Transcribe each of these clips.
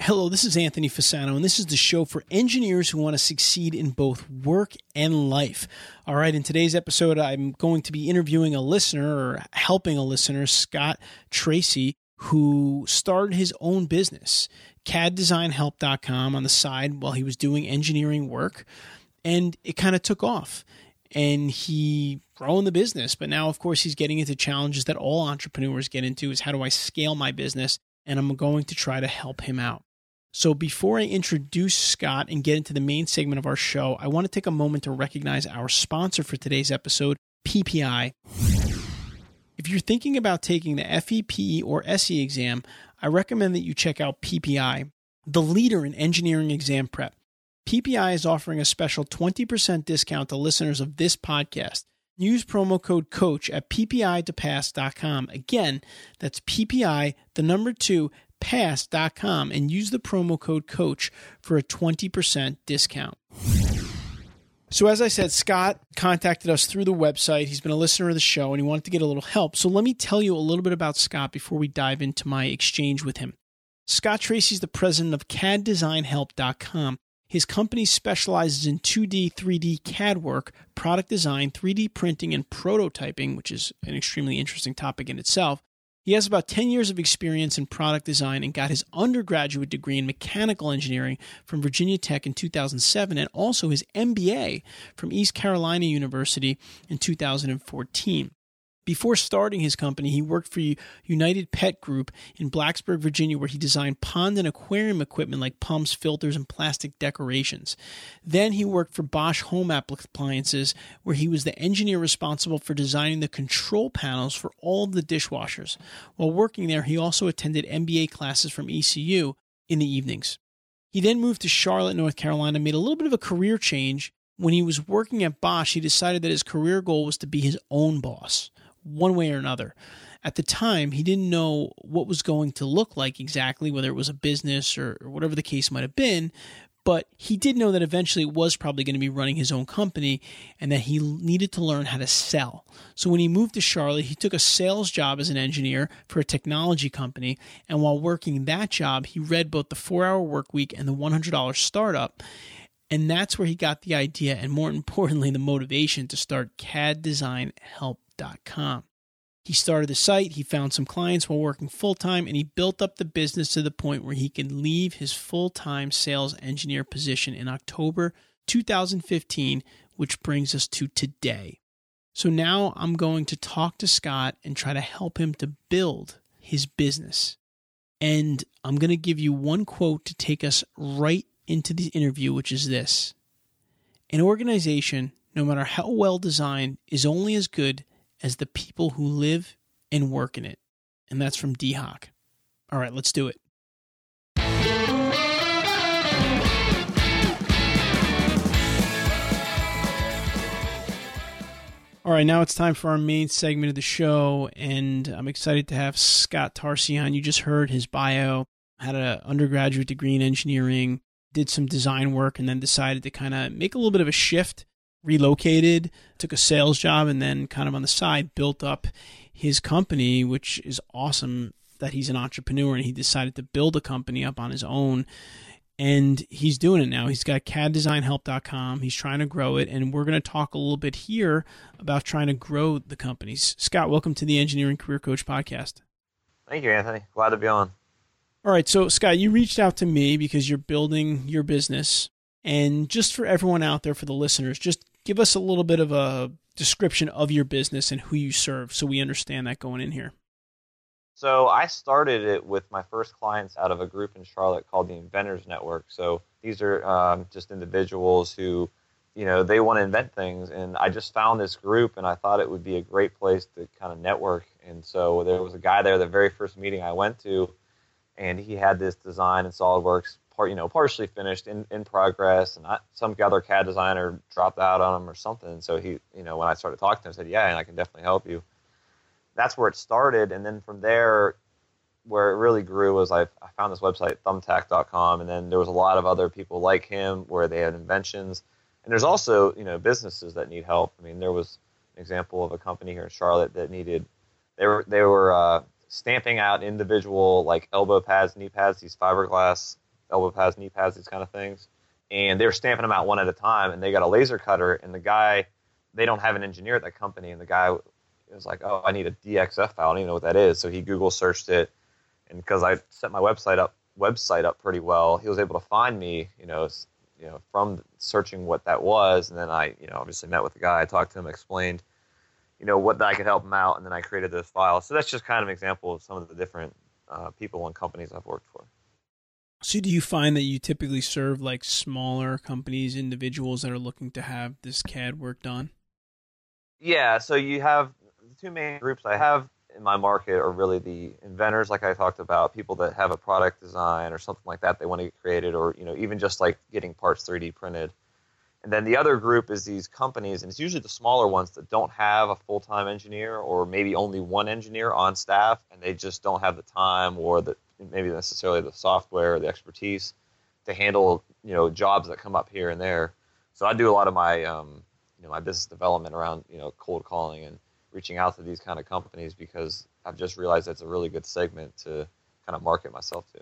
Hello, this is Anthony Fasano, and this is the show for engineers who want to succeed in both work and life. All right, in today's episode, I'm going to be interviewing a listener or helping a listener, Scott Tarcy, who started his own business, CADDesignHelp.com, on the side while he was doing engineering work, and it kind of took off. And he grown the business, but now, of course, he's getting into challenges that all entrepreneurs get into: is how do I scale my business? And I'm going to try to help him out. So, before I introduce Scott and get into the main segment of our show, I want to take a moment to recognize our sponsor for today's episode, PPI. If you're thinking about taking the FEPE or SE exam, I recommend that you check out PPI, the leader in engineering exam prep. PPI is offering a special 20% discount to listeners of this podcast. Use promo code COACH at ppi2pass.com. Again, that's PPI, the number two, pass.com and use the promo code coach for a 20% discount. So, as I said, Scott contacted us through the website. He's been a listener of the show and he wanted to get a little help. So, let me tell you a little bit about Scott before we dive into my exchange with him. Scott Tarcy is the president of CADDesignHelp.com. His company specializes in 2D, 3D CAD work, product design, 3D printing, and prototyping, which is an extremely interesting topic in itself. He has about 10 years of experience in product design and got his undergraduate degree in mechanical engineering from Virginia Tech in 2007 and also his MBA from East Carolina University in 2014. Before starting his company, he worked for United Pet Group in Blacksburg, Virginia, where he designed pond and aquarium equipment like pumps, filters, and plastic decorations. Then he worked for Bosch Home Appliances, where he was the engineer responsible for designing the control panels for all of the dishwashers. While working there, he also attended MBA classes from ECU in the evenings. He then moved to Charlotte, North Carolina, made a little bit of a career change. When he was working at Bosch, he decided that his career goal was to be his own boss one way or another. At the time, he didn't know what was going to look like exactly, whether it was a business or, or whatever the case might have been. But he did know that eventually it was probably going to be running his own company and that he needed to learn how to sell. So when he moved to Charlotte, he took a sales job as an engineer for a technology company. And while working that job, he read both the four hour work week and the $100 startup. And that's where he got the idea and, more importantly, the motivation to start CAD Design Help he started the site, he found some clients while working full time, and he built up the business to the point where he could leave his full time sales engineer position in October 2015, which brings us to today. So now I'm going to talk to Scott and try to help him to build his business. And I'm going to give you one quote to take us right into the interview, which is this An organization, no matter how well designed, is only as good as the people who live and work in it. And that's from D. All right, let's do it. All right, now it's time for our main segment of the show, and I'm excited to have Scott Tarcy on. You just heard his bio, had an undergraduate degree in engineering, did some design work, and then decided to kind of make a little bit of a shift relocated, took a sales job, and then kind of on the side built up his company, which is awesome that he's an entrepreneur and he decided to build a company up on his own. And he's doing it now. He's got caddesignhelp.com. He's trying to grow it. And we're going to talk a little bit here about trying to grow the companies. Scott, welcome to the Engineering Career Coach podcast. Thank you, Anthony. Glad to be on. All right. So, Scott, you reached out to me because you're building your business. And just for everyone out there, for the listeners, just give us a little bit of a description of your business and who you serve so we understand that going in here. So I started it with my first clients out of a group in Charlotte called the Inventors Network. So these are um, just individuals who, you know, they want to invent things. And I just found this group and I thought it would be a great place to kind of network. And so there was a guy there, the very first meeting I went to, and he had this design in SolidWorks part, you know, partially finished in, in progress, and some other CAD designer dropped out on him or something. So he, you know, when I started talking to him, I said, "Yeah, and I can definitely help you." That's where it started, and then from there, where it really grew was I, I found this website thumbtack.com, and then there was a lot of other people like him where they had inventions, and there's also you know businesses that need help. I mean, there was an example of a company here in Charlotte that needed they were they were uh, stamping out individual like elbow pads, knee pads, these fiberglass elbow pads, knee pads, these kind of things. And they were stamping them out one at a time, and they got a laser cutter. And the guy, they don't have an engineer at that company, and the guy was like, "Oh, I need a DXF file. I don't even know what that is." So he Google searched it, and because I set my website up website up pretty well, he was able to find me. You know, you know, from searching what that was, and then I, you know, obviously met with the guy. I talked to him, explained you know what I could help him out, and then I created those files. So that's just kind of an example of some of the different uh, people and companies I've worked for. So, do you find that you typically serve like smaller companies, individuals that are looking to have this CAD work done? Yeah. So you have the two main groups I have in my market are really the inventors, like I talked about, people that have a product design or something like that they want to get created, or you know even just like getting parts 3D printed. And then the other group is these companies, and it's usually the smaller ones that don't have a full time engineer or maybe only one engineer on staff, and they just don't have the time or the maybe necessarily the software or the expertise to handle you know jobs that come up here and there. So I do a lot of my um, you know my business development around you know cold calling and reaching out to these kind of companies because I've just realized that's a really good segment to kind of market myself to.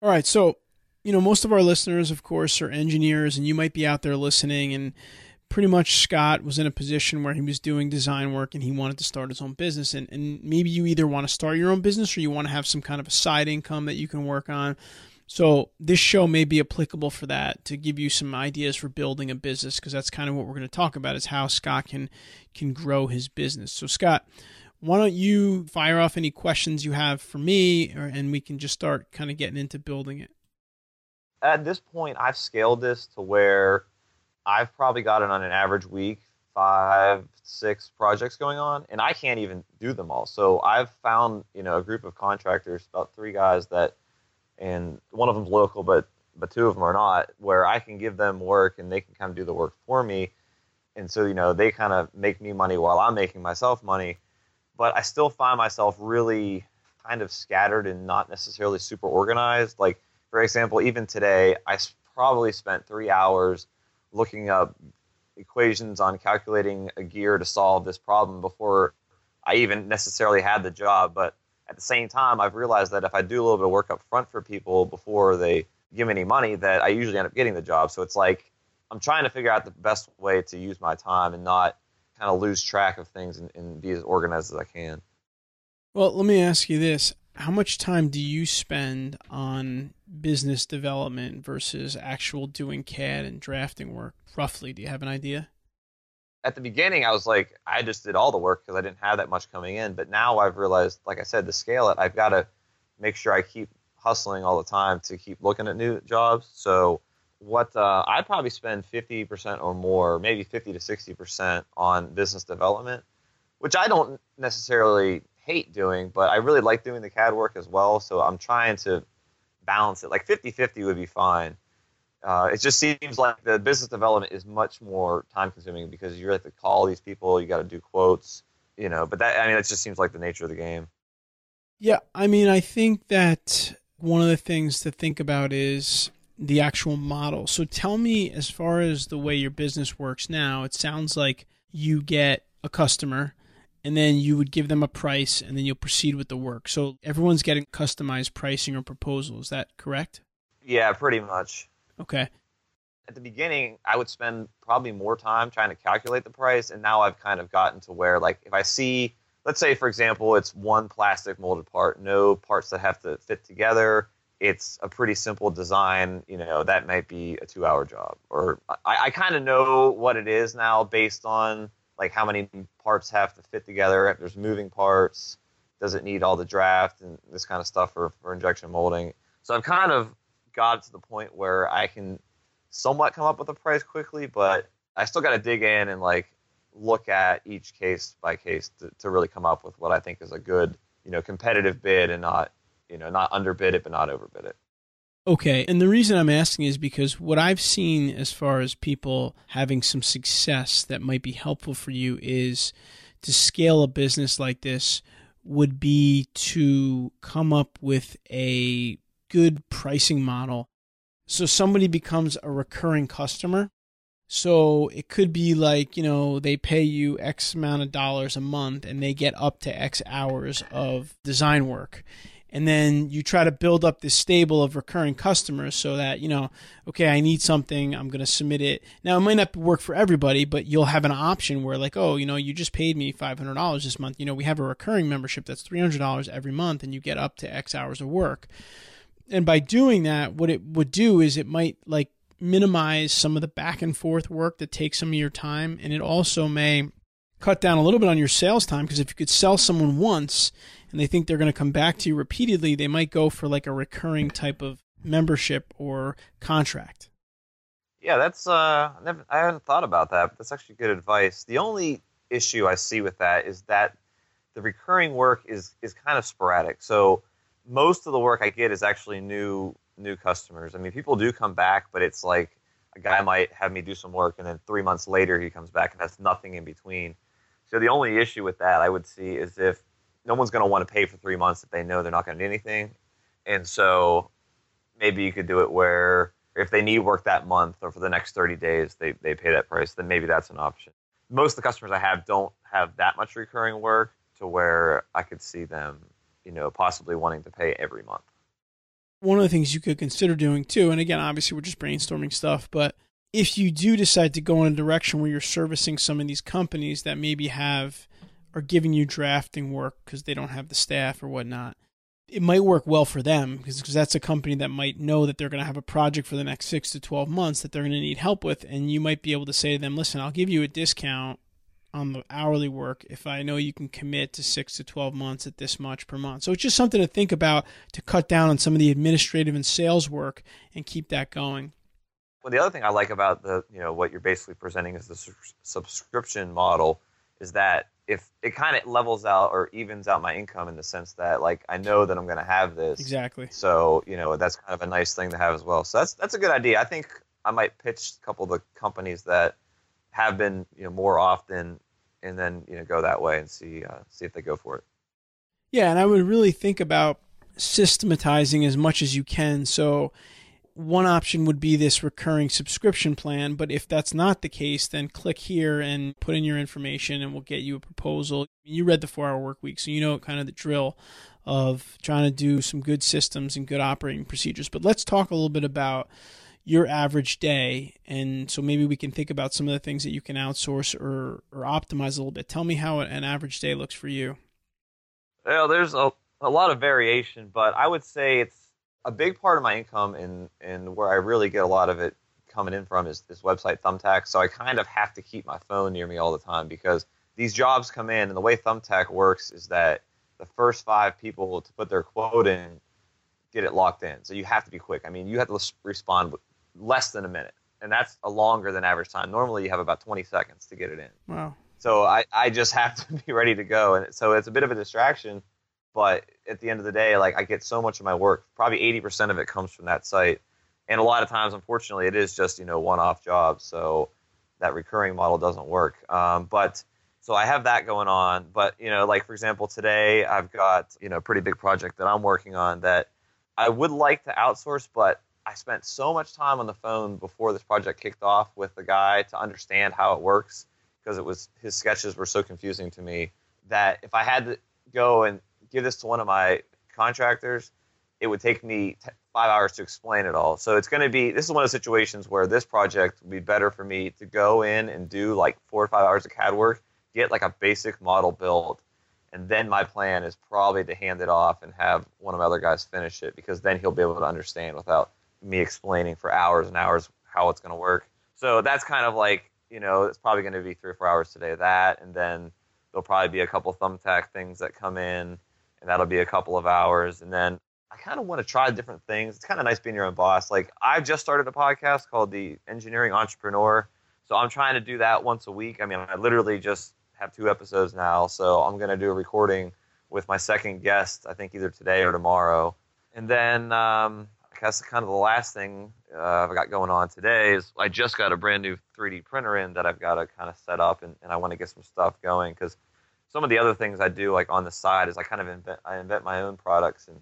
All right, so you know, most of our listeners, of course, are engineers, and you might be out there listening. And pretty much Scott was in a position where he was doing design work and he wanted to start his own business. And, and maybe you either want to start your own business or you want to have some kind of a side income that you can work on. So this show may be applicable for that to give you some ideas for building a business because that's kind of what we're going to talk about is how Scott can can grow his business. So Scott, why don't you fire off any questions you have for me or, and we can just start kind of getting into building it at this point, I've scaled this to where I've probably gotten on an average week five, six projects going on, and I can't even do them all. So I've found, you know, a group of contractors, about three guys that, and one of them's local, but but two of them are not, where I can give them work and they can kind of do the work for me. And so, you know, they kind of make me money while I'm making myself money. But I still find myself really kind of scattered and not necessarily super organized. Like for example, even today, I probably spent three hours looking up equations on calculating a gear to solve this problem before I even necessarily had the job. But at the same time, I've realized that if I do a little bit of work up front for people before they give me any money, that I usually end up getting the job. So it's like I'm trying to figure out the best way to use my time and not kind of lose track of things and, and be as organized as I can. Well, let me ask you this how much time do you spend on business development versus actual doing CAD and drafting work? Roughly, do you have an idea? At the beginning, I was like, I just did all the work because I didn't have that much coming in. But now I've realized, like I said, to scale it, I've got to make sure I keep hustling all the time to keep looking at new jobs. So, what uh, I'd probably spend 50% or more, maybe 50 to 60% on business development, which I don't necessarily hate doing, but I really like doing the CAD work as well. So I'm trying to balance it. Like 50 50 would be fine. Uh, it just seems like the business development is much more time consuming because you have to call these people, you got to do quotes, you know. But that, I mean, it just seems like the nature of the game. Yeah. I mean, I think that one of the things to think about is the actual model. So tell me, as far as the way your business works now, it sounds like you get a customer and then you would give them a price and then you'll proceed with the work. So everyone's getting customized pricing or proposal. Is that correct? Yeah, pretty much. Okay. At the beginning, I would spend probably more time trying to calculate the price, and now I've kind of gotten to where, like, if I see, let's say, for example, it's one plastic molded part, no parts that have to fit together. It's a pretty simple design, you know, that might be a two hour job. Or I, I kind of know what it is now based on like how many parts have to fit together. If there's moving parts, does it need all the draft and this kind of stuff for, for injection molding? So I've kind of got to the point where I can somewhat come up with a price quickly, but I still got to dig in and like look at each case by case to, to really come up with what I think is a good, you know, competitive bid and not, you know, not underbid it but not overbid it. Okay. And the reason I'm asking is because what I've seen as far as people having some success that might be helpful for you is to scale a business like this would be to come up with a good pricing model. So somebody becomes a recurring customer. So it could be like, you know, they pay you X amount of dollars a month and they get up to X hours of design work and then you try to build up this stable of recurring customers so that you know okay i need something i'm going to submit it. Now it might not work for everybody but you'll have an option where like oh you know you just paid me $500 this month. You know we have a recurring membership that's $300 every month and you get up to x hours of work. And by doing that what it would do is it might like minimize some of the back and forth work that takes some of your time. And it also may cut down a little bit on your sales time because if you could sell someone once and they think they're going to come back to you repeatedly, they might go for like a recurring type of membership or contract. Yeah, that's uh, I, haven't thought about that. That's actually good advice. The only issue I see with that is that the recurring work is is kind of sporadic. So most of the work I get is actually new new customers. I mean, people do come back, but it's like a guy might have me do some work, and then three months later he comes back and has nothing in between. So the only issue with that I would see is if no one's going to want to pay for three months if they know they're not going to do anything. And so maybe you could do it where if they need work that month or for the next 30 days, they, they pay that price, then maybe that's an option. Most of the customers I have don't have that much recurring work to where I could see them, you know, possibly wanting to pay every month. One of the things you could consider doing too, and again, obviously we're just brainstorming stuff, but if you do decide to go in a direction where you're servicing some of these companies that maybe have are giving you drafting work because they don't have the staff or whatnot, it might work well for them because that's a company that might know that they're going to have a project for the next six to 12 months that they're going to need help with. And you might be able to say to them, listen, I'll give you a discount on the hourly work if I know you can commit to six to 12 months at this much per month. So it's just something to think about to cut down on some of the administrative and sales work and keep that going. Well, the other thing I like about the, you know, what you're basically presenting is the su- subscription model is that if it kind of levels out or evens out my income in the sense that like I know that I'm going to have this. Exactly. So, you know, that's kind of a nice thing to have as well. So that's that's a good idea. I think I might pitch a couple of the companies that have been, you know, more often and then, you know, go that way and see uh, see if they go for it. Yeah, and I would really think about systematizing as much as you can. So one option would be this recurring subscription plan, but if that's not the case, then click here and put in your information and we'll get you a proposal. You read the four hour work week, so you know kind of the drill of trying to do some good systems and good operating procedures. But let's talk a little bit about your average day. And so maybe we can think about some of the things that you can outsource or, or optimize a little bit. Tell me how an average day looks for you. Well, there's a, a lot of variation, but I would say it's a big part of my income and and where I really get a lot of it coming in from is this website Thumbtack. So I kind of have to keep my phone near me all the time because these jobs come in and the way Thumbtack works is that the first five people to put their quote in get it locked in. So you have to be quick. I mean, you have to respond less than a minute, and that's a longer than average time. Normally, you have about 20 seconds to get it in. Wow. So I, I just have to be ready to go, and so it's a bit of a distraction but at the end of the day, like I get so much of my work, probably 80% of it comes from that site. And a lot of times, unfortunately, it is just, you know, one-off jobs. So that recurring model doesn't work. Um, but so I have that going on. But, you know, like for example, today I've got, you know, a pretty big project that I'm working on that I would like to outsource, but I spent so much time on the phone before this project kicked off with the guy to understand how it works because it was his sketches were so confusing to me that if I had to go and give this to one of my contractors, it would take me t- five hours to explain it all. So it's going to be this is one of the situations where this project would be better for me to go in and do like four or five hours of CAD work, get like a basic model built, and then my plan is probably to hand it off and have one of my other guys finish it because then he'll be able to understand without me explaining for hours and hours how it's going to work. So that's kind of like you know it's probably going to be three or four hours today that, and then there'll probably be a couple thumbtack things that come in and that'll be a couple of hours. And then I kind of want to try different things. It's kind of nice being your own boss. Like I've just started a podcast called the Engineering Entrepreneur, so I'm trying to do that once a week. I mean, I literally just have two episodes now, so I'm going to do a recording with my second guest. I think either today or tomorrow. And then um, I that's kind of the last thing uh, I've got going on today. Is I just got a brand new 3D printer in that I've got to kind of set up, and, and I want to get some stuff going because some of the other things I do like on the side is I kind of invent I invent my own products, and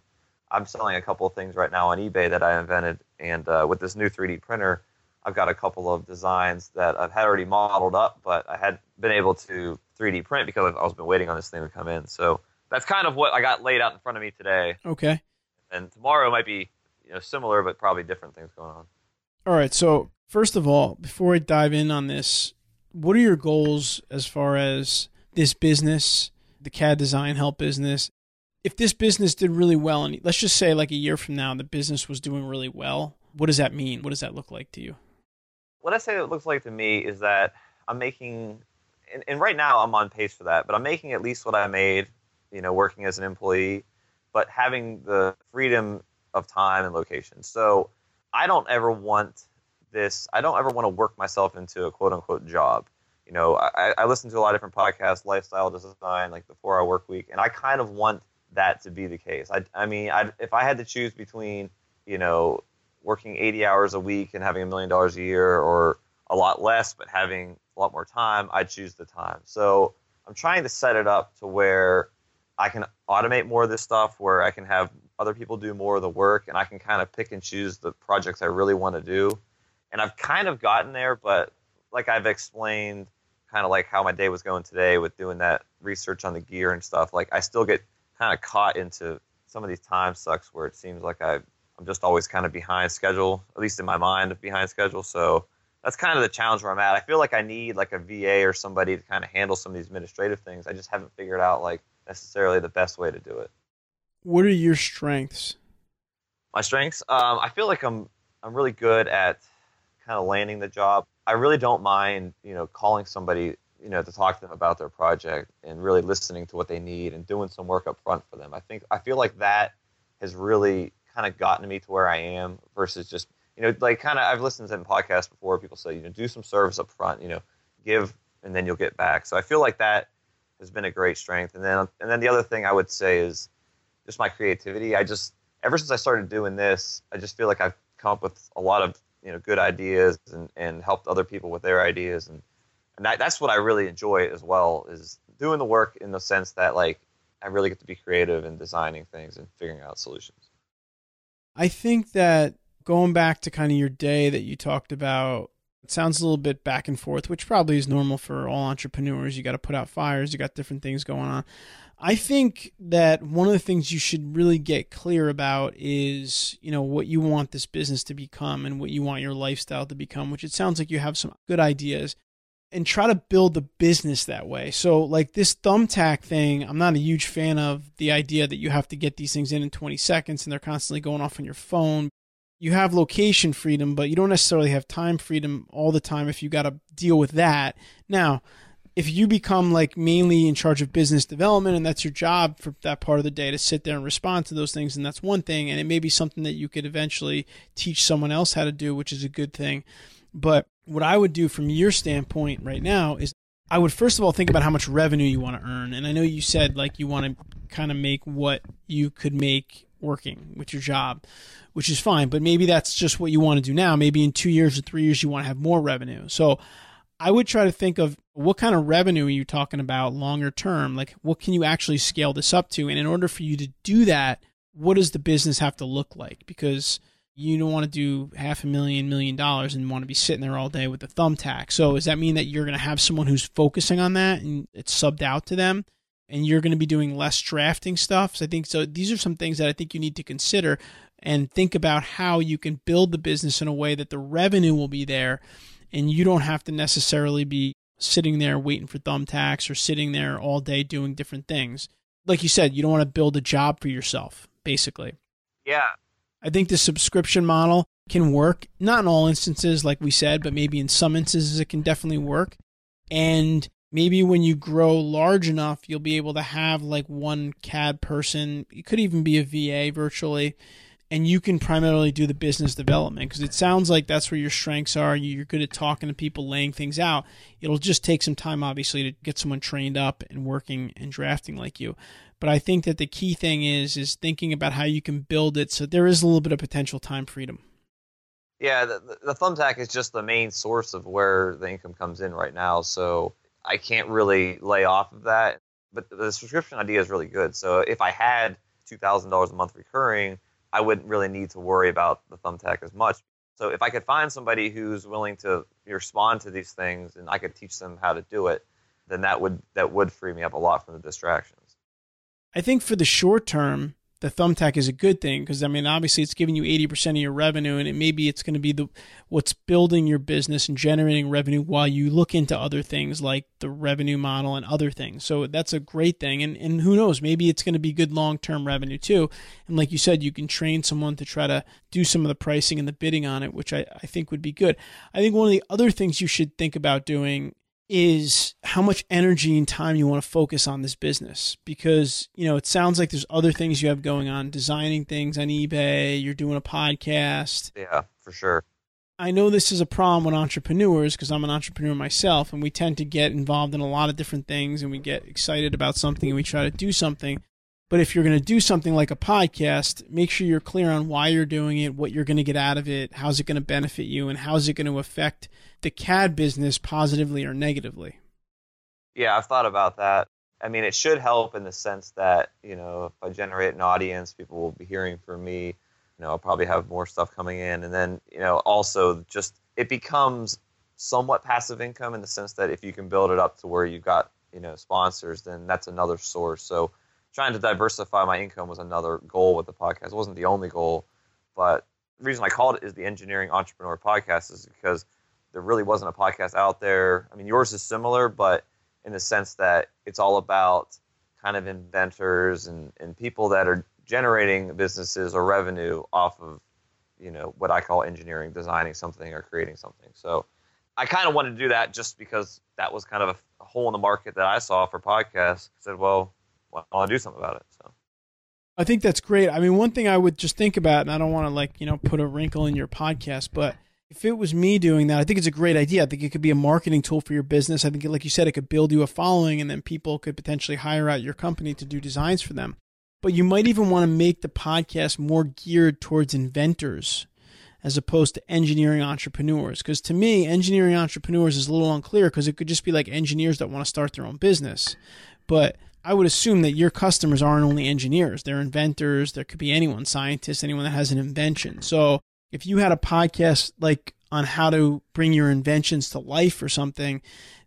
I'm selling a couple of things right now on eBay that I invented, and uh, with this new 3D printer. I've got a couple of designs that I've had already modeled up, but I had been able to 3D print because I was been waiting on this thing to come in. So that's kind of what I got laid out in front of me today. Okay. And tomorrow might be you know similar, but probably different things going on. All right. So first of all, before I dive in on this, what are your goals as far as this business, the CAD design help business? If this business did really well, and let's just say like a year from now, the business was doing really well, what does that mean? What does that look like to you? what I say it looks like to me is that I'm making, and, and, right now I'm on pace for that, but I'm making at least what I made, you know, working as an employee, but having the freedom of time and location. So I don't ever want this, I don't ever want to work myself into a quote unquote job. You know, I, I listen to a lot of different podcasts, lifestyle design, like the four hour work week, and I kind of want that to be the case. I, I mean, I, if I had to choose between, you know, working 80 hours a week and having a million dollars a year or a lot less but having a lot more time, I'd choose the time. So I'm trying to set it up to where I can automate more of this stuff, where I can have other people do more of the work, and I can kind of pick and choose the projects I really want to do. And I've kind of gotten there, but like I've explained, kind of like how my day was going today with doing that research on the gear and stuff, like I still get kind of caught into some of these time sucks where it seems like I I'm just always kind of behind schedule, at least in my mind, behind schedule. So that's kind of the challenge where I'm at. I feel like I need like a VA or somebody to kind of handle some of these administrative things. I just haven't figured out like necessarily the best way to do it. What are your strengths? My strengths, um, I feel like I'm I'm really good at kind of landing the job. I really don't mind, you know, calling somebody, you know, to talk to them about their project and really listening to what they need and doing some work up front for them. I think I feel like that has really kind of gotten me to where I am versus just you know like kind of I've listened to podcasts before. People say you know do some service up front, you know, give and then you'll get back. So I feel like that has been a great strength. And then and then the other thing I would say is just my creativity. I just ever since I started doing this, I just feel like I've come up with a lot of you know good ideas and, and helped other people with their ideas and and that, that's what I really enjoy as well is doing the work in the sense that like I really get to be creative and designing things and figuring out solutions. I think that going back to kind of your day that you talked about, it sounds a little bit back and forth, which probably is normal for all entrepreneurs. You got to put out fires, you got different things going on. I think that one of the things you should really get clear about is, you know, what you want this business to become and what you want your lifestyle to become, which it sounds like you have some good ideas and try to build the business that way. So, like this thumbtack thing, I'm not a huge fan of the idea that you have to get these things in in 20 seconds and they're constantly going off on your phone. You have location freedom, but you don't necessarily have time freedom all the time if you got to deal with that. Now, if you become like mainly in charge of business development and that's your job for that part of the day to sit there and respond to those things, and that's one thing, and it may be something that you could eventually teach someone else how to do, which is a good thing. But what I would do from your standpoint right now is I would first of all think about how much revenue you want to earn. And I know you said like you want to kind of make what you could make working with your job, which is fine. But maybe that's just what you want to do now. Maybe in two years or three years, you want to have more revenue. So I would try to think of what kind of revenue are you talking about longer term? Like, what can you actually scale this up to? And in order for you to do that, what does the business have to look like? Because you don't want to do half a million, million dollars and want to be sitting there all day with a thumbtack. So does that mean that you're going to have someone who's focusing on that and it's subbed out to them and you're going to be doing less drafting stuff? So I think so these are some things that I think you need to consider and think about how you can build the business in a way that the revenue will be there and you don't have to necessarily be sitting there waiting for thumbtacks or sitting there all day doing different things. Like you said, you don't want to build a job for yourself, basically. Yeah, I think the subscription model can work, not in all instances, like we said, but maybe in some instances it can definitely work. And maybe when you grow large enough, you'll be able to have like one CAD person. It could even be a VA virtually. And you can primarily do the business development because it sounds like that's where your strengths are. You're good at talking to people, laying things out. It'll just take some time, obviously, to get someone trained up and working and drafting like you. But I think that the key thing is is thinking about how you can build it so there is a little bit of potential time freedom. Yeah, the, the thumbtack is just the main source of where the income comes in right now. So I can't really lay off of that. But the subscription idea is really good. So if I had two thousand dollars a month recurring, I wouldn't really need to worry about the thumbtack as much. So if I could find somebody who's willing to respond to these things and I could teach them how to do it, then that would that would free me up a lot from the distractions. I think for the short term, the thumbtack is a good thing because I mean obviously it's giving you 80% of your revenue and it maybe it's going to be the what's building your business and generating revenue while you look into other things like the revenue model and other things. So that's a great thing and and who knows maybe it's going to be good long-term revenue too. And like you said you can train someone to try to do some of the pricing and the bidding on it which I I think would be good. I think one of the other things you should think about doing is how much energy and time you want to focus on this business. Because you know it sounds like there's other things you have going on designing things on ebay you're doing a podcast. Yeah for sure. I know this is a problem with entrepreneurs because i'm an entrepreneur myself and we tend to get involved in a lot of different things and we get excited about something and we try to do something but if you're going to do something like a podcast, make sure you're clear on why you're doing it, what you're going to get out of it, how's it going to benefit you, and how's it going to affect the CAD business positively or negatively. Yeah, I've thought about that. I mean, it should help in the sense that, you know, if I generate an audience, people will be hearing from me. You know, I'll probably have more stuff coming in. And then, you know, also just it becomes somewhat passive income in the sense that if you can build it up to where you've got, you know, sponsors, then that's another source. So, trying to diversify my income was another goal with the podcast. It wasn't the only goal, but the reason I called it is the Engineering Entrepreneur Podcast is because there really wasn't a podcast out there. I mean, yours is similar, but in the sense that it's all about kind of inventors and, and people that are generating businesses or revenue off of, you know, what I call engineering, designing something or creating something. So I kind of wanted to do that just because that was kind of a hole in the market that I saw for podcasts. I said, well, I want to do something about it. So. I think that's great. I mean, one thing I would just think about, and I don't want to like you know put a wrinkle in your podcast, but if it was me doing that, I think it's a great idea. I think it could be a marketing tool for your business. I think, like you said, it could build you a following, and then people could potentially hire out your company to do designs for them. But you might even want to make the podcast more geared towards inventors as opposed to engineering entrepreneurs. Because to me, engineering entrepreneurs is a little unclear because it could just be like engineers that want to start their own business. But I would assume that your customers aren't only engineers, they're inventors. There could be anyone, scientists, anyone that has an invention. So if you had a podcast like on how to bring your inventions to life or something,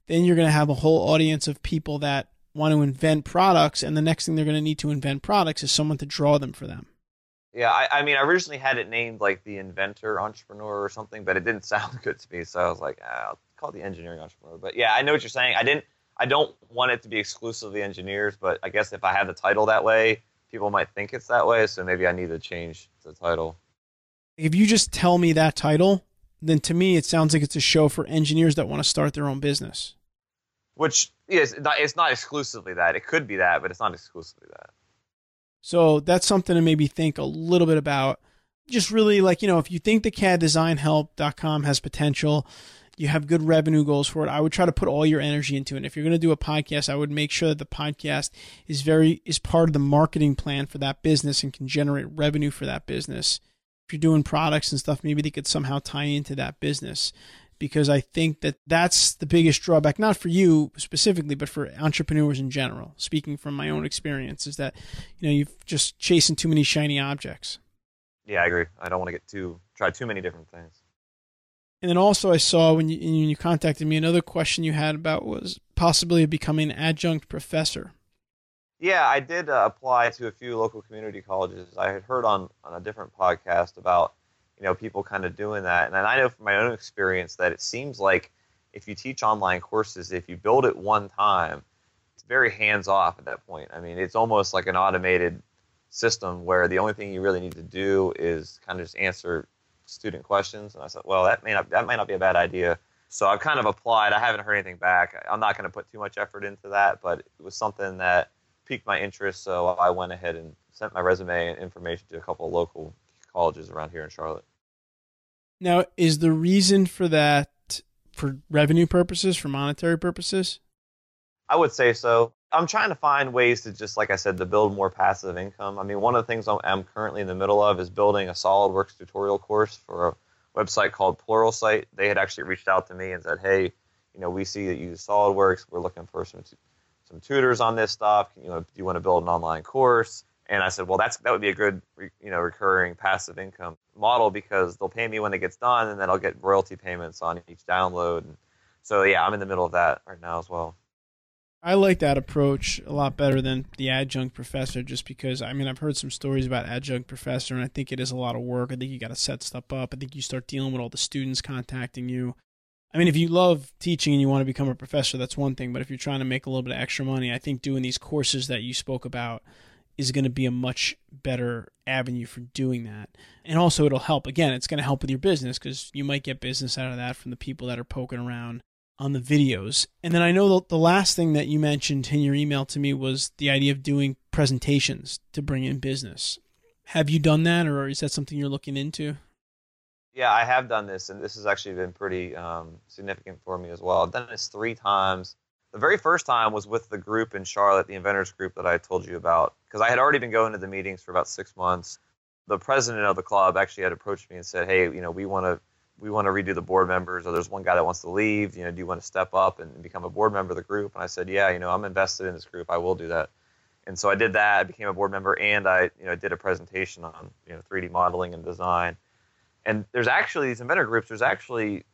then you're going to have a whole audience of people that want to invent products. And the next thing they're going to need to invent products is someone to draw them for them. Yeah, I, I mean, I originally had it named like the inventor entrepreneur or something, but it didn't sound good to me. So I was like, ah, I'll call it the engineering entrepreneur. But yeah, I know what you're saying. I didn't I don't want it to be exclusively engineers, but I guess if I had the title that way, people might think it's that way. So maybe I need to change the title. If you just tell me that title, then to me it sounds like it's a show for engineers that want to start their own business. Which is it's not exclusively that. It could be that, but it's not exclusively that. So that's something to maybe think a little bit about. Just really like, you know, if you think the CADdesignhelp.com has potential, you have good revenue goals for it, I would try to put all your energy into it. And If you're going to do a podcast, I would make sure that the podcast is very is part of the marketing plan for that business and can generate revenue for that business. If you're doing products and stuff, maybe they could somehow tie into that business because I think that that's the biggest drawback, not for you specifically, but for entrepreneurs in general. Speaking from my own experience, is that you know you've just chasing too many shiny objects. Yeah, I agree. I don't want to get too try too many different things. And then also, I saw when you, when you contacted me, another question you had about was possibly becoming an adjunct professor. Yeah, I did uh, apply to a few local community colleges. I had heard on, on a different podcast about you know people kind of doing that, and I know from my own experience that it seems like if you teach online courses, if you build it one time, it's very hands off at that point. I mean, it's almost like an automated system where the only thing you really need to do is kind of just answer student questions, and I said, well, that may not that might not be a bad idea. So I've kind of applied. I haven't heard anything back. I'm not going to put too much effort into that, but it was something that piqued my interest, so I went ahead and sent my resume and information to a couple of local colleges around here in Charlotte. Now, is the reason for that for revenue purposes, for monetary purposes? I would say so. I'm trying to find ways to just, like I said, to build more passive income. I mean, one of the things I'm currently in the middle of is building a SolidWorks tutorial course for a website called Pluralsight. They had actually reached out to me and said, "Hey, you know, we see that you use SolidWorks. We're looking for some some tutors on this stuff. You know, do you want to build an online course?" And I said, "Well, that's that would be a good, you know, recurring passive income model because they'll pay me when it gets done, and then I'll get royalty payments on each download." And so, yeah, I'm in the middle of that right now as well. I like that approach a lot better than the adjunct professor just because I mean I've heard some stories about adjunct professor and I think it is a lot of work. I think you got to set stuff up. I think you start dealing with all the students contacting you. I mean if you love teaching and you want to become a professor that's one thing, but if you're trying to make a little bit of extra money, I think doing these courses that you spoke about is going to be a much better avenue for doing that. And also it'll help again, it's going to help with your business cuz you might get business out of that from the people that are poking around on the videos. And then I know the last thing that you mentioned in your email to me was the idea of doing presentations to bring in business. Have you done that, or is that something you're looking into? Yeah, I have done this, and this has actually been pretty um, significant for me as well. I've done this three times. The very first time was with the group in Charlotte, the Inventors Group that I told you about, because I had already been going to the meetings for about six months. The president of the club actually had approached me and said, "Hey, you know, we want to we want to redo the board members, or there's one guy that wants to leave. You know, do you want to step up and become a board member of the group? And I said, yeah, you know, I'm invested in this group. I will do that. And so I did that. I became a board member, and I, you know, did a presentation on, you know, 3D modeling and design. And there's actually these inventor groups. There's actually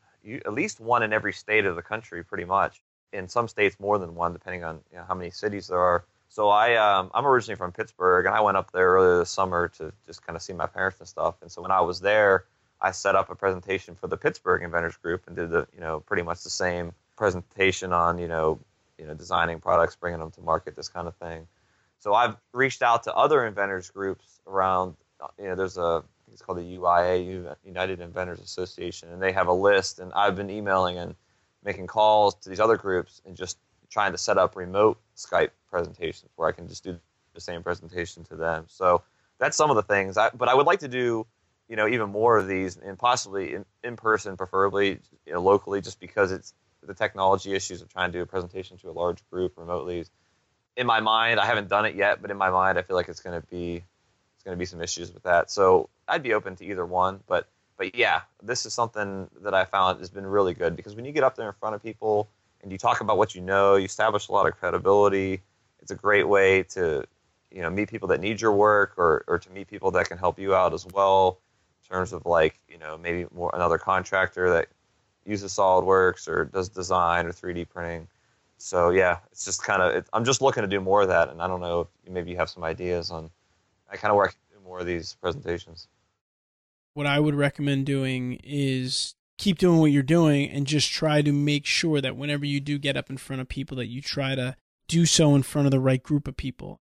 at least one in every state of the country, pretty much. In some states, more than one, depending on you know, how many cities there are. So I, um, I'm originally from Pittsburgh, and I went up there earlier this summer to just kind of see my parents and stuff. And so when I was there, I set up a presentation for the Pittsburgh Inventors Group and did the you know pretty much the same presentation on you know you know designing products, bringing them to market, this kind of thing. So I've reached out to other inventors groups around. Uh, you know, there's a it's called the UIA, United Inventors Association, and they have a list. And I've been emailing and making calls to these other groups and just trying to set up remote Skype presentations where I can just do the same presentation to them. So that's some of the things. I, but I would like to do you know even more of these and possibly in, in person preferably you know locally just because it's the technology issues of trying to do a presentation to a large group remotely in my mind i haven't done it yet but in my mind i feel like it's going to be it's going to be some issues with that. So i'd be open to either one but but yeah this is something that i found has been really good because when you get up there in front of people and you talk about what you know you establish a lot of credibility. It's a great way to you know meet people that need your work or, or to meet people that can help you out as well terms of like you know maybe more another contractor that uses SolidWorks or does design or 3D printing. So yeah, it's just kind of I'm just looking to do more of that, and I don't know if maybe you have some ideas on I kind of where I can do more of these presentations. What I would recommend doing is keep doing what you're doing and just try to make sure that whenever you do get up in front of people that you try to do so in front of the right group of people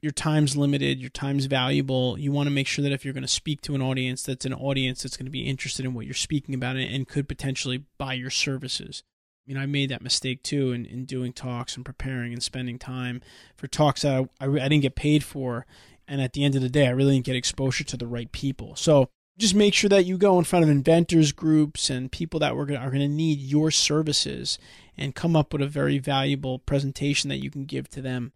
your time's limited, your time's valuable. You want to make sure that if you're going to speak to an audience, that's an audience that's going to be interested in what you're speaking about and could potentially buy your services. I mean, I made that mistake too in, in doing talks and preparing and spending time for talks that I, I, I didn't get paid for. And at the end of the day, I really didn't get exposure to the right people. So just make sure that you go in front of inventors groups and people that were are going to need your services and come up with a very valuable presentation that you can give to them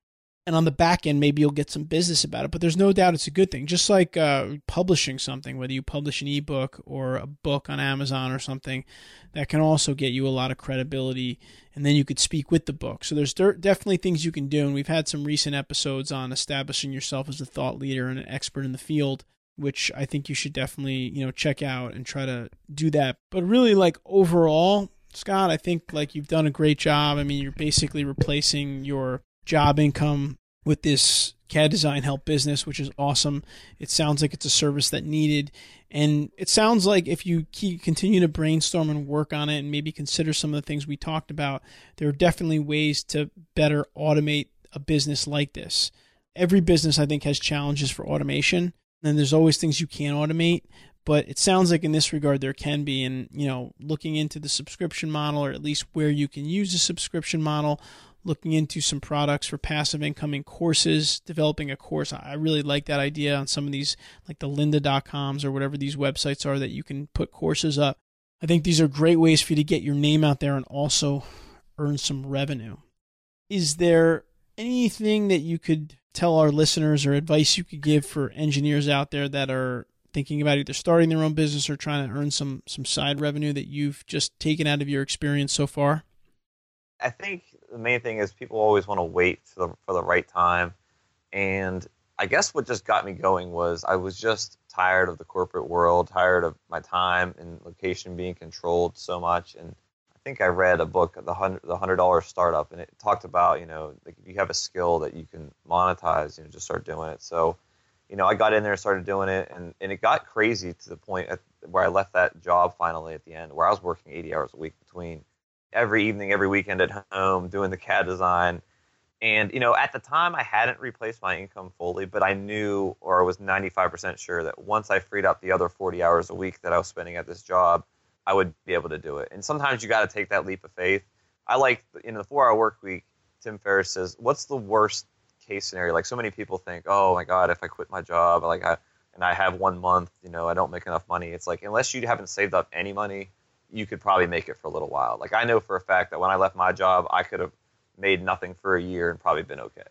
and on the back end maybe you'll get some business about it but there's no doubt it's a good thing. Just like uh, publishing something whether you publish an ebook or a book on amazon or something that can also get you a lot of credibility and then you could speak with the book. So there's definitely things you can do and we've had some recent episodes on establishing yourself as a thought leader and an expert in the field which i think you should definitely you know check out and try to do that. But really like overall scott i think like you've done a great job. I mean you're basically replacing your job income with this CAD design help business, which is awesome. It sounds like it's a service that needed. And it sounds like if you keep, continue to brainstorm and work on it and maybe consider some of the things we talked about, there are definitely ways to better automate a business like this. Every business, I think, has challenges for automation. And there's always things you can't automate. But it sounds like in this regard, there can be. And, you know, looking into the subscription model or at least where you can use a subscription model looking into some products for passive incoming courses, developing a course. I really like that idea on some of these, like the lynda.coms or whatever these websites are that you can put courses up. I think these are great ways for you to get your name out there and also earn some revenue. Is there anything that you could tell our listeners or advice you could give for engineers out there that are thinking about either starting their own business or trying to earn some some side revenue that you've just taken out of your experience so far? I think the main thing is people always want to wait for the for the right time, and I guess what just got me going was I was just tired of the corporate world, tired of my time and location being controlled so much, and I think I read a book, the hundred the hundred dollar startup, and it talked about you know like if you have a skill that you can monetize, you know, just start doing it. So you know, I got in there and started doing it, and, and it got crazy to the point at, where I left that job finally at the end, where I was working 80 hours a week between every evening, every weekend at home, doing the CAD design. And, you know, at the time, I hadn't replaced my income fully, but I knew or I was 95% sure that once I freed up the other 40 hours a week that I was spending at this job, I would be able to do it. And sometimes you got to take that leap of faith. I like, in the four hour work week, Tim Ferriss says, What's the worst case scenario. Like so many people think, oh my god, if I quit my job, like I and I have one month, you know, I don't make enough money. It's like unless you haven't saved up any money, you could probably make it for a little while. Like I know for a fact that when I left my job, I could have made nothing for a year and probably been okay.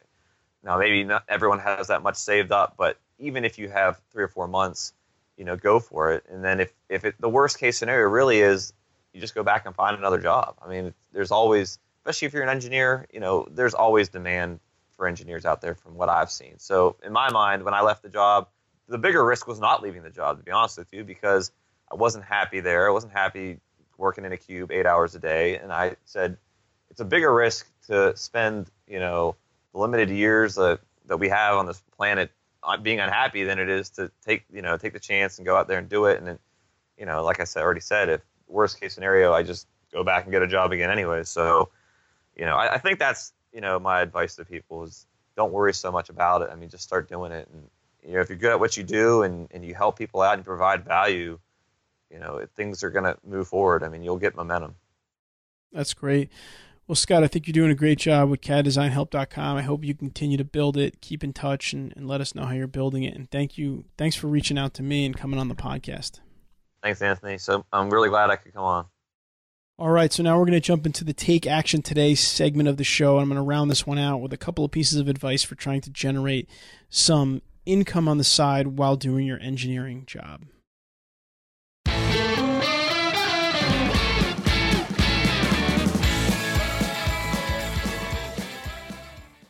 Now maybe not everyone has that much saved up, but even if you have three or four months, you know, go for it. And then if if it, the worst case scenario really is, you just go back and find another job. I mean, there's always, especially if you're an engineer, you know, there's always demand for engineers out there from what I've seen. So in my mind, when I left the job, the bigger risk was not leaving the job, to be honest with you, because I wasn't happy there. I wasn't happy working in a cube eight hours a day. And I said, it's a bigger risk to spend, you know, the limited years that, that we have on this planet uh, being unhappy than it is to take, you know, take the chance and go out there and do it. And then, you know, like I said, already said, if worst case scenario, I just go back and get a job again anyway. So, you know, I, I think that's you know, my advice to people is don't worry so much about it. I mean, just start doing it. And, you know, if you're good at what you do and, and you help people out and provide value, you know, things are going to move forward. I mean, you'll get momentum. That's great. Well, Scott, I think you're doing a great job with caddesignhelp.com. I hope you continue to build it, keep in touch, and, and let us know how you're building it. And thank you. Thanks for reaching out to me and coming on the podcast. Thanks, Anthony. So I'm really glad I could come on. All right, so now we're going to jump into the Take Action Today segment of the show. I'm going to round this one out with a couple of pieces of advice for trying to generate some income on the side while doing your engineering job.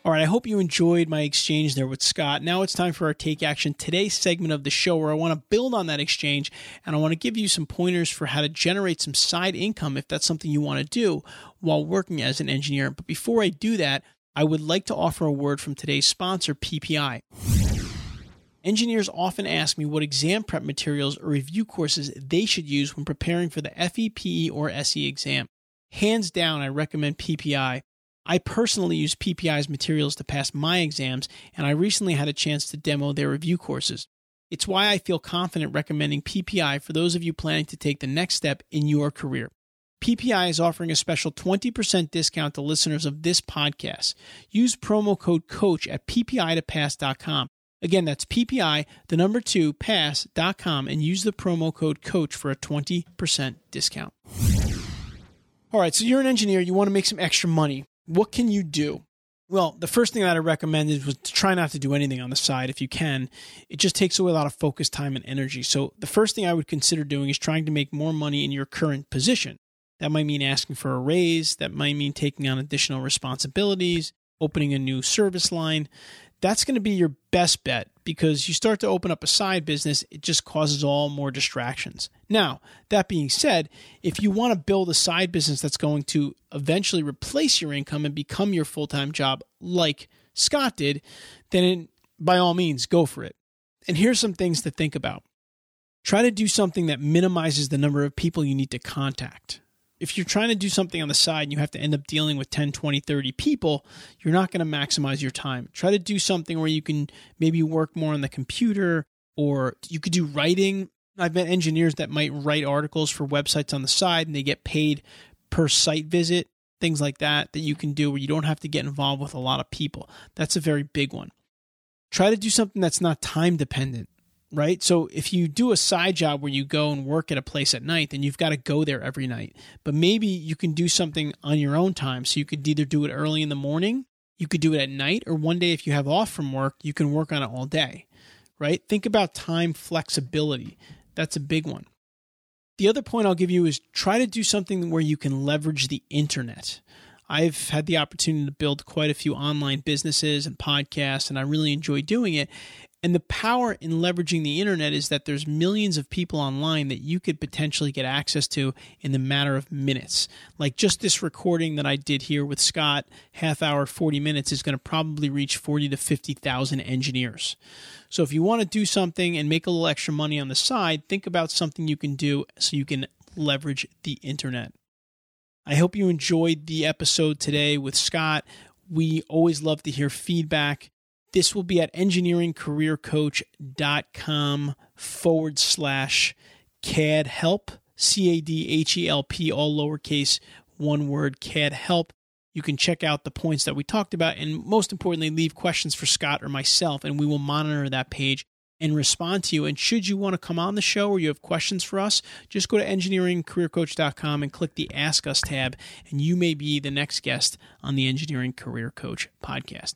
All right, I hope you enjoyed my exchange there with Scott. Now it's time for our Take Action Today segment of the show where I want to build on that exchange and I want to give you some pointers for how to generate some side income if that's something you want to do while working as an engineer. But before I do that, I would like to offer a word from today's sponsor, PPI. Engineers often ask me what exam prep materials or review courses they should use when preparing for the FEPE or SE exam. Hands down, I recommend PPI. I personally use PPI's materials to pass my exams, and I recently had a chance to demo their review courses. It's why I feel confident recommending PPI for those of you planning to take the next step in your career. PPI is offering a special 20% discount to listeners of this podcast. Use promo code COACH at ppitopass.com. Again, that's PPI, the number two, pass.com, and use the promo code COACH for a 20% discount. All right, so you're an engineer, you want to make some extra money what can you do? Well, the first thing that I recommended is was to try not to do anything on the side if you can. It just takes away a lot of focus, time, and energy. So, the first thing I would consider doing is trying to make more money in your current position. That might mean asking for a raise, that might mean taking on additional responsibilities, opening a new service line that's going to be your best bet because you start to open up a side business, it just causes all more distractions. Now, that being said, if you want to build a side business that's going to eventually replace your income and become your full time job, like Scott did, then by all means, go for it. And here's some things to think about try to do something that minimizes the number of people you need to contact if you're trying to do something on the side and you have to end up dealing with 10, 20, 30 people, you're not going to maximize your time. Try to do something where you can maybe work more on the computer or you could do writing. I've met engineers that might write articles for websites on the side and they get paid per site visit, things like that, that you can do where you don't have to get involved with a lot of people. That's a very big one. Try to do something that's not time dependent right? So if you do a side job where you go and work at a place at night, then you've got to go there every night. But maybe you can do something on your own time. So you could either do it early in the morning, You could do it at night, or one day if you have off from work, you can work on it all day, right? Think about time flexibility. That's a big one. The other point I'll give you is try to do something where you can leverage the internet. I've had the opportunity to build quite a few online businesses and podcasts, and I really enjoy doing it. And the power in leveraging the internet is that there's millions of people online that you could potentially get access to in the matter of minutes. Like just this recording that I did here with Scott, half hour, 40 minutes, is going to probably reach 40 to 50,000 engineers. So if you want to do something and make a little extra money on the side, think about something you can do so you can leverage the internet. I hope you enjoyed the episode today with Scott. We always love to hear feedback. This will be at engineeringcareercoach.com forward slash CAD help, C A D H E L P, all lowercase, one word, CAD help. You can check out the points that we talked about and most importantly, leave questions for Scott or myself, and we will monitor that page and respond to you. And should you want to come on the show or you have questions for us, just go to engineeringcareercoach.com and click the Ask Us tab, and you may be the next guest on the Engineering Career Coach podcast.